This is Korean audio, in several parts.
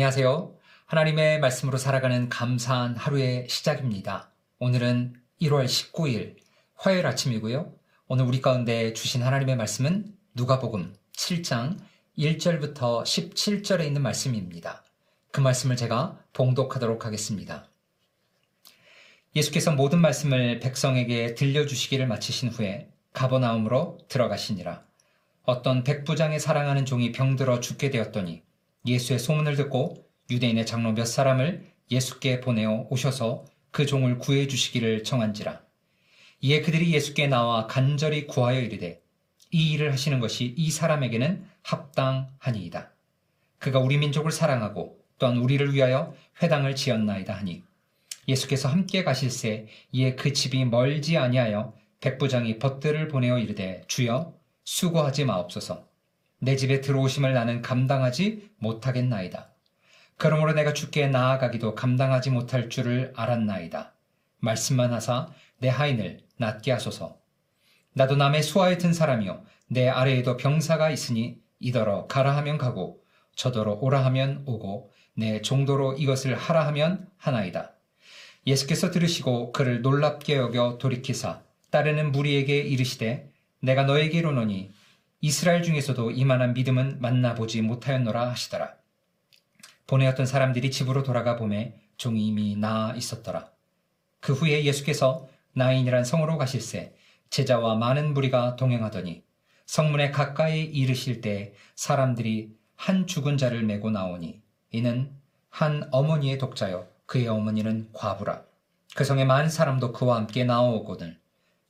안녕하세요. 하나님의 말씀으로 살아가는 감사한 하루의 시작입니다. 오늘은 1월 19일 화요일 아침이고요. 오늘 우리 가운데 주신 하나님의 말씀은 누가복음 7장 1절부터 17절에 있는 말씀입니다. 그 말씀을 제가 봉독하도록 하겠습니다. 예수께서 모든 말씀을 백성에게 들려주시기를 마치신 후에 가버나움으로 들어가시니라. 어떤 백부장의 사랑하는 종이 병들어 죽게 되었더니 예수의 소문을 듣고 유대인의 장로 몇 사람을 예수께 보내어 오셔서 그 종을 구해 주시기를 청한지라. 이에 그들이 예수께 나와 간절히 구하여 이르되 이 일을 하시는 것이 이 사람에게는 합당하니이다. 그가 우리 민족을 사랑하고 또한 우리를 위하여 회당을 지었나이다 하니 예수께서 함께 가실새 이에 그 집이 멀지 아니하여 백부장이 벗들을 보내어 이르되 주여 수고하지 마옵소서 내 집에 들어오심을 나는 감당하지 못하겠나이다. 그러므로 내가 주께 나아가기도 감당하지 못할 줄을 알았나이다. 말씀만 하사 내 하인을 낫게 하소서. 나도 남의 수하에 든 사람이요 내 아래에도 병사가 있으니 이더러 가라 하면 가고 저더러 오라 하면 오고 내 정도로 이것을 하라 하면 하나이다. 예수께서 들으시고 그를 놀랍게 여겨 돌이키사 따르는 무리에게 이르시되 내가 너에게 이르노니 이스라엘 중에서도 이만한 믿음은 만나보지 못하였노라 하시더라. 보내었던 사람들이 집으로 돌아가 보매 종이 이미 나아 있었더라. 그 후에 예수께서 나인이란 성으로 가실새 제자와 많은 무리가 동행하더니 성문에 가까이 이르실 때 사람들이 한 죽은 자를 메고 나오니 이는 한 어머니의 독자여 그의 어머니는 과부라. 그 성에 많은 사람도 그와 함께 나오거든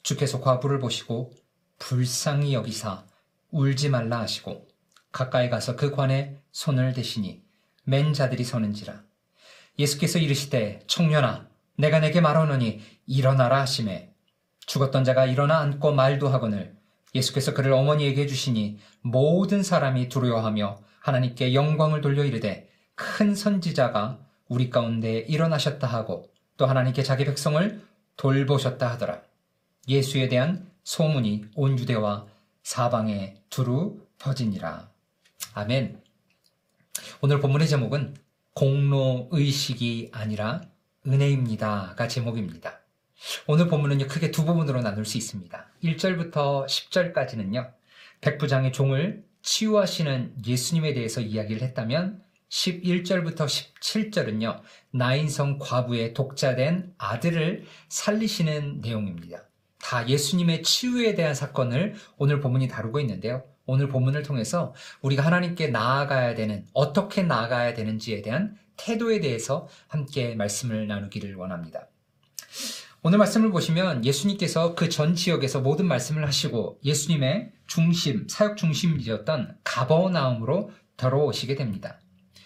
주께서 과부를 보시고 불쌍히 여기사 울지 말라 하시고 가까이 가서 그 관에 손을 대시니 맨 자들이 서는지라 예수께서 이르시되 청년아 내가 내게 말하노니 일어나라 하심에 죽었던 자가 일어나 앉고 말도 하거늘 예수께서 그를 어머니에게 주시니 모든 사람이 두려워하며 하나님께 영광을 돌려 이르되 큰 선지자가 우리 가운데 일어나셨다 하고 또 하나님께 자기 백성을 돌보셨다 하더라. 예수에 대한 소문이 온 유대와 사방에 두루 퍼지니라. 아멘. 오늘 본문의 제목은 공로 의식이 아니라 은혜입니다가 제목입니다. 오늘 본문은요, 크게 두 부분으로 나눌 수 있습니다. 1절부터 10절까지는요, 백부장의 종을 치유하시는 예수님에 대해서 이야기를 했다면, 11절부터 17절은요, 나인성 과부의 독자된 아들을 살리시는 내용입니다. 다 예수님의 치유에 대한 사건을 오늘 본문이 다루고 있는데요. 오늘 본문을 통해서 우리가 하나님께 나아가야 되는, 어떻게 나아가야 되는지에 대한 태도에 대해서 함께 말씀을 나누기를 원합니다. 오늘 말씀을 보시면 예수님께서 그 전 지역에서 모든 말씀을 하시고 예수님의 중심, 사역 중심이었던 가버나움으로 들어오시게 됩니다.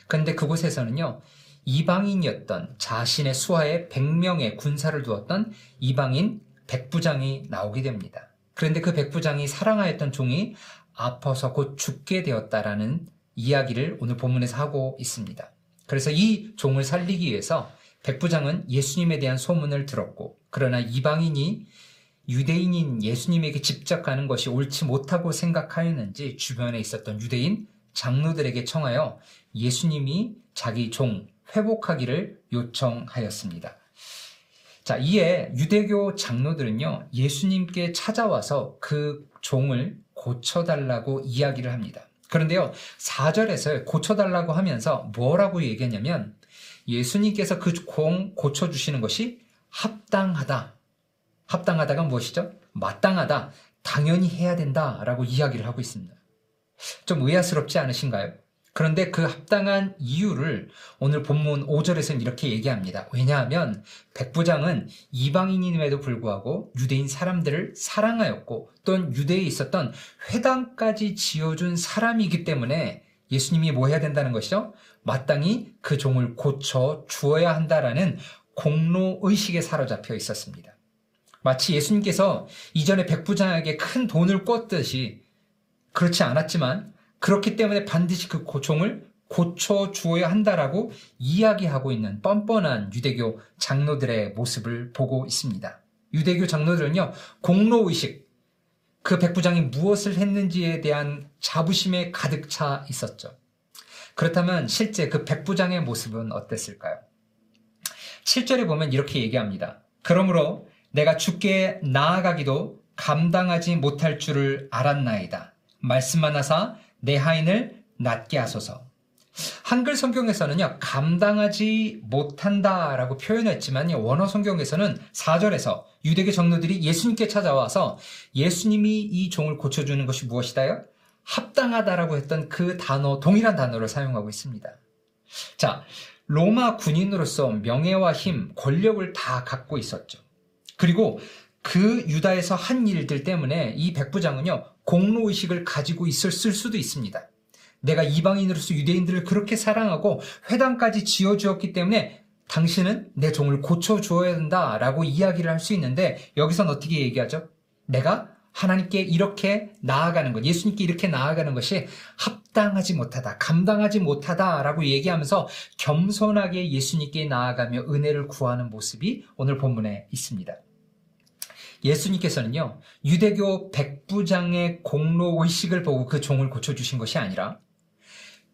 그런데 그곳에서는요, 이방인이었던 자신의 수하에 100명의 군사를 두었던 이방인 백부장이 나오게 됩니다. 그런데 그 백부장이 사랑하였던 종이 아파서 곧 죽게 되었다라는 이야기를 오늘 본문에서 하고 있습니다. 그래서 이 종을 살리기 위해서 백부장은 예수님에 대한 소문을 들었고, 그러나 이방인이 유대인인 예수님에게 집착하는 것이 옳지 못하고 생각하였는지 주변에 있었던 유대인 장로들에게 청하여 예수님이 자기 종 회복하기를 요청하였습니다. 자, 이에 유대교 장로들은요, 예수님께 찾아와서 그 종을 고쳐달라고 이야기를 합니다. 그런데요, 4절에서 고쳐달라고 하면서 뭐라고 얘기했냐면, 예수님께서 그 공 고쳐주시는 것이 합당하다. 합당하다가 무엇이죠? 마땅하다. 당연히 해야 된다. 라고 이야기를 하고 있습니다. 좀 의아스럽지 않으신가요? 그런데 그 합당한 이유를 오늘 본문 5절에서는 이렇게 얘기합니다. 왜냐하면 백부장은 이방인임에도 불구하고 유대인 사람들을 사랑하였고 또는 유대에 있었던 회당까지 지어준 사람이기 때문에 예수님이 뭐 해야 된다는 것이죠? 마땅히 그 종을 고쳐 주어야 한다라는 공로 의식에 사로잡혀 있었습니다. 마치 예수님께서 이전에 백부장에게 큰 돈을 꿨듯이 그렇지 않았지만 그렇기 때문에 반드시 그 고총을 고쳐 주어야 한다라고 이야기하고 있는 뻔뻔한 유대교 장로들의 모습을 보고 있습니다. 유대교 장로들은요, 공로 의식, 그 백부장이 무엇을 했는지에 대한 자부심에 가득 차 있었죠. 그렇다면 실제 그 백부장의 모습은 어땠을까요? 7절에 보면 이렇게 얘기합니다. 그러므로 내가 죽게 나아가기도 감당하지 못할 줄을 알았나이다. 말씀만 하사 내 하인을 낫게 하소서. 한글 성경에서는요, 감당하지 못한다 라고 표현했지만 원어 성경에서는 4절에서 유대교 정로들이 예수님께 찾아와서 예수님이 이 종을 고쳐주는 것이 무엇이다요? 합당하다라고 했던 그 단어, 동일한 단어를 사용하고 있습니다. 자, 로마 군인으로서 명예와 힘, 권력을 다 갖고 있었죠. 그리고 그 유다에서 한 일들 때문에 이 백부장은요, 공로의식을 가지고 있었을 수도 있습니다. 내가 이방인으로서 유대인들을 그렇게 사랑하고 회당까지 지어주었기 때문에 당신은 내 종을 고쳐주어야 된다 라고 이야기를 할 수 있는데 여기선 어떻게 얘기하죠? 내가 하나님께 이렇게 나아가는 것, 예수님께 이렇게 나아가는 것이 합당하지 못하다, 감당하지 못하다 라고 얘기하면서 겸손하게 예수님께 나아가며 은혜를 구하는 모습이 오늘 본문에 있습니다. 예수님께서는요, 유대교 백부장의 공로 의식을 보고 그 종을 고쳐주신 것이 아니라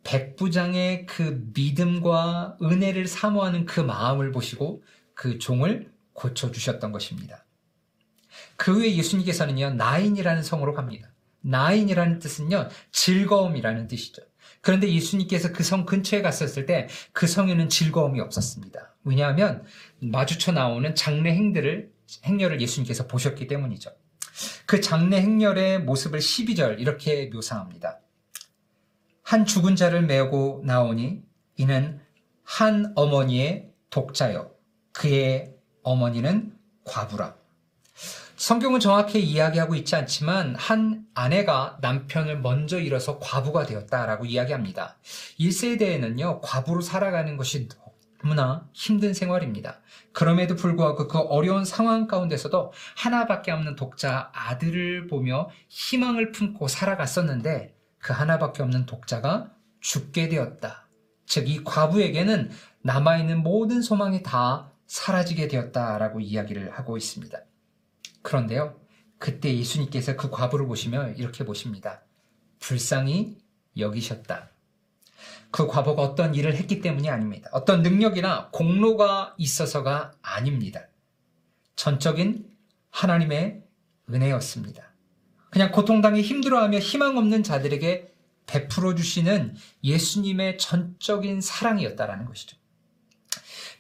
백부장의 그 믿음과 은혜를 사모하는 그 마음을 보시고 그 종을 고쳐주셨던 것입니다. 그 후에 예수님께서는요, 나인이라는 성으로 갑니다. 나인이라는 뜻은요, 즐거움이라는 뜻이죠. 그런데 예수님께서 그 성 근처에 갔었을 때 그 성에는 즐거움이 없었습니다. 왜냐하면 마주쳐 나오는 장례 행들을, 행렬을 예수님께서 보셨기 때문이죠. 그 장례 행렬의 모습을 12절 이렇게 묘사합니다. 한 죽은 자를 메고 나오니 이는 한 어머니의 독자요. 그의 어머니는 과부라. 성경은 정확히 이야기하고 있지 않지만 한 아내가 남편을 먼저 잃어서 과부가 되었다라고 이야기합니다. 1세대에는요, 과부로 살아가는 것이 너무나 힘든 생활입니다. 그럼에도 불구하고 그 어려운 상황 가운데서도 하나밖에 없는 독자 아들을 보며 희망을 품고 살아갔었는데 그 하나밖에 없는 독자가 죽게 되었다. 즉, 이 과부에게는 남아있는 모든 소망이 다 사라지게 되었다라고 이야기를 하고 있습니다. 그런데요, 그때 예수님께서 그 과부를 보시며 이렇게 보십니다. 불쌍히 여기셨다. 그 과부가 어떤 일을 했기 때문이 아닙니다. 어떤 능력이나 공로가 있어서가 아닙니다. 전적인 하나님의 은혜였습니다. 그냥 고통당해 힘들어하며 희망 없는 자들에게 베풀어 주시는 예수님의 전적인 사랑이었다라는 것이죠.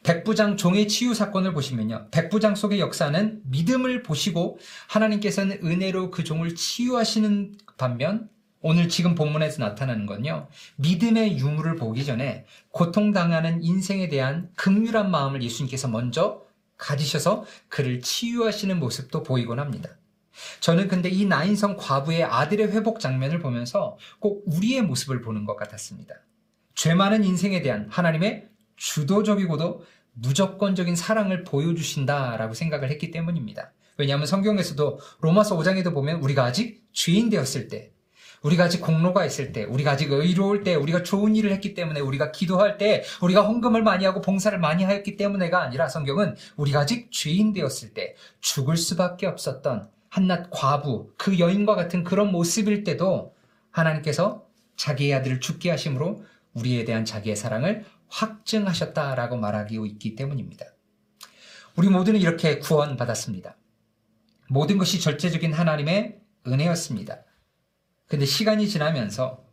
백부장 종의 치유 사건을 보시면요. 백부장 속의 역사는 믿음을 보시고 하나님께서는 은혜로 그 종을 치유하시는 반면 오늘 지금 본문에서 나타나는 건요. 믿음의 유무를 보기 전에 고통당하는 인생에 대한 극률한 마음을 예수님께서 먼저 가지셔서 그를 치유하시는 모습도 보이곤 합니다. 저는 근데 이 나인성 과부의 아들의 회복 장면을 보면서 꼭 우리의 모습을 보는 것 같았습니다. 죄 많은 인생에 대한 하나님의 주도적이고도 무조건적인 사랑을 보여주신다라고 생각을 했기 때문입니다. 왜냐하면 성경에서도 로마서 5장에도 보면 우리가 아직 죄인 되었을 때, 우리가 아직 공로가 있을 때, 우리가 아직 의로울 때, 우리가 좋은 일을 했기 때문에, 우리가 기도할 때, 우리가 헌금을 많이 하고 봉사를 많이 하였기 때문에가 아니라 성경은 우리가 아직 죄인 되었을 때 죽을 수밖에 없었던 한낱 과부, 그 여인과 같은 그런 모습일 때도 하나님께서 자기의 아들을 죽게 하심으로 우리에 대한 자기의 사랑을 확증하셨다라고 말하고 있기 때문입니다. 우리 모두는 이렇게 구원받았습니다. 모든 것이 절제적인 하나님의 은혜였습니다. 근데 시간이 지나면서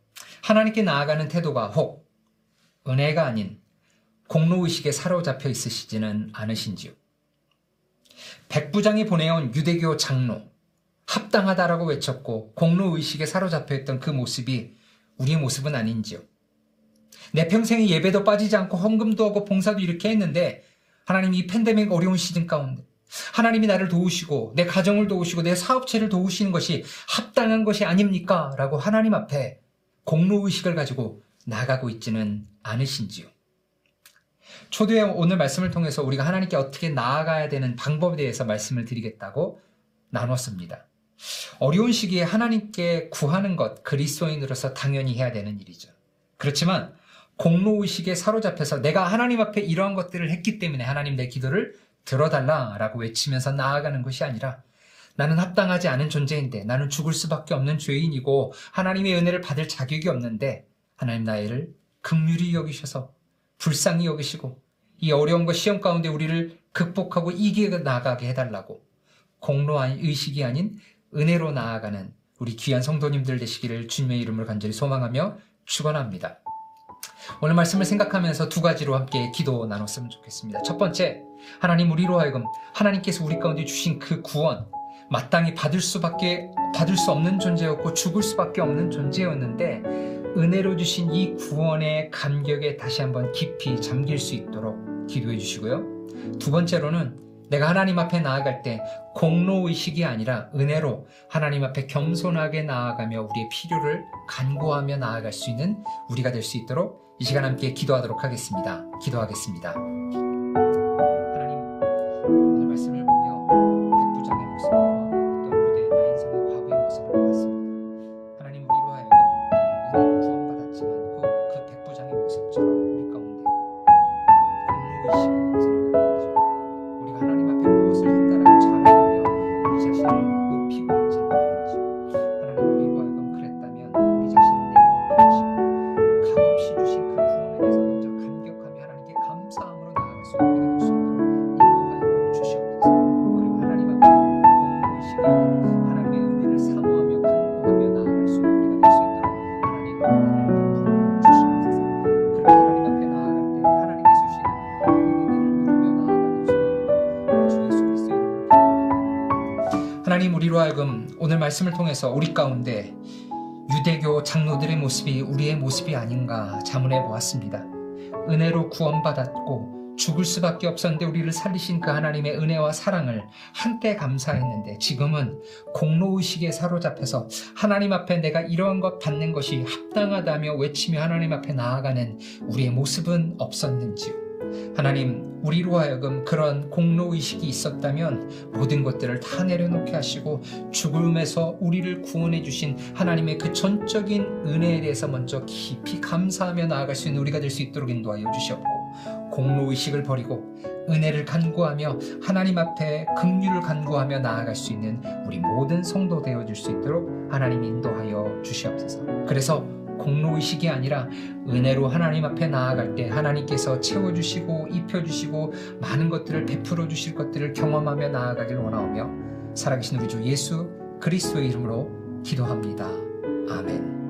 하나님께 나아가는 태도가 혹 은혜가 아닌 공로의식에 사로잡혀 있으시지는 않으신지요? 백부장이 보내온 유대교 장로, 합당하다라고 외쳤고 공로의식에 사로잡혀 있던 그 모습이 우리의 모습은 아닌지요. 내 평생에 예배도 빠지지 않고 헌금도 하고 봉사도 이렇게 했는데 하나님 이 팬데믹 어려운 시즌 가운데 하나님이 나를 도우시고 내 가정을 도우시고 내 사업체를 도우시는 것이 합당한 것이 아닙니까? 라고 하나님 앞에 공로의식을 가지고 나가고 있지는 않으신지요. 초대의 오늘 말씀을 통해서 우리가 하나님께 어떻게 나아가야 되는 방법에 대해서 말씀을 드리겠다고 나눴습니다. 어려운 시기에 하나님께 구하는 것 그리스도인으로서 당연히 해야 되는 일이죠. 그렇지만 공로의식에 사로잡혀서 내가 하나님 앞에 이러한 것들을 했기 때문에 하나님 내 기도를 들어달라라고 외치면서 나아가는 것이 아니라 나는 합당하지 않은 존재인데 나는 죽을 수밖에 없는 죄인이고 하나님의 은혜를 받을 자격이 없는데 하나님 나이를 극률이 여기셔서 불쌍히 여기시고 이 어려움과 시험 가운데 우리를 극복하고 이겨 나가게 해달라고 공로한 의식이 아닌 은혜로 나아가는 우리 귀한 성도님들 되시기를 주님의 이름을 간절히 소망하며 축원합니다. 오늘 말씀을 생각하면서 두 가지로 함께 기도 나눴으면 좋겠습니다. 첫 번째, 하나님 우리로 하여금 하나님께서 우리 가운데 주신 그 구원 마땅히 받을 수밖에 받을 수 없는 존재였고 죽을 수밖에 없는 존재였는데 은혜로 주신 이 구원의 감격에 다시 한번 깊이 잠길 수 있도록 기도해 주시고요. 두 번째로는 내가 하나님 앞에 나아갈 때 공로 의식이 아니라 은혜로 하나님 앞에 겸손하게 나아가며 우리의 필요를 간구하며 나아갈 수 있는 우리가 될 수 있도록 이 시간 함께 기도하도록 하겠습니다. 기도하겠습니다. 하나님 우리로 하여금 오늘 말씀을 통해서 우리 가운데 유대교 장로들의 모습이 우리의 모습이 아닌가 자문해 보았습니다. 은혜로 구원받았고 죽을 수밖에 없었는데 우리를 살리신 그 하나님의 은혜와 사랑을 한때 감사했는데 지금은 공로의식에 사로잡혀서 하나님 앞에 내가 이러한 것 받는 것이 합당하다며 외치며 하나님 앞에 나아가는 우리의 모습은 없었는지요. 하나님, 우리로 하여금 그런 공로의식이 있었다면 모든 것들을 다 내려놓게 하시고 죽음에서 우리를 구원해 주신 하나님의 그 전적인 은혜에 대해서 먼저 깊이 감사하며 나아갈 수 있는 우리가 될 수 있도록 인도하여 주시옵고 공로의식을 버리고 은혜를 간구하며 하나님 앞에 긍휼을 간구하며 나아갈 수 있는 우리 모든 성도 되어 줄 수 있도록 하나님 인도하여 주시옵소서. 그래서 공로의식이 아니라 은혜로 하나님 앞에 나아갈 때 하나님께서 채워주시고 입혀주시고 많은 것들을 베풀어 주실 것들을 경험하며 나아가길 원하오며 살아계신 우리 주 예수 그리스도의 이름으로 기도합니다. 아멘.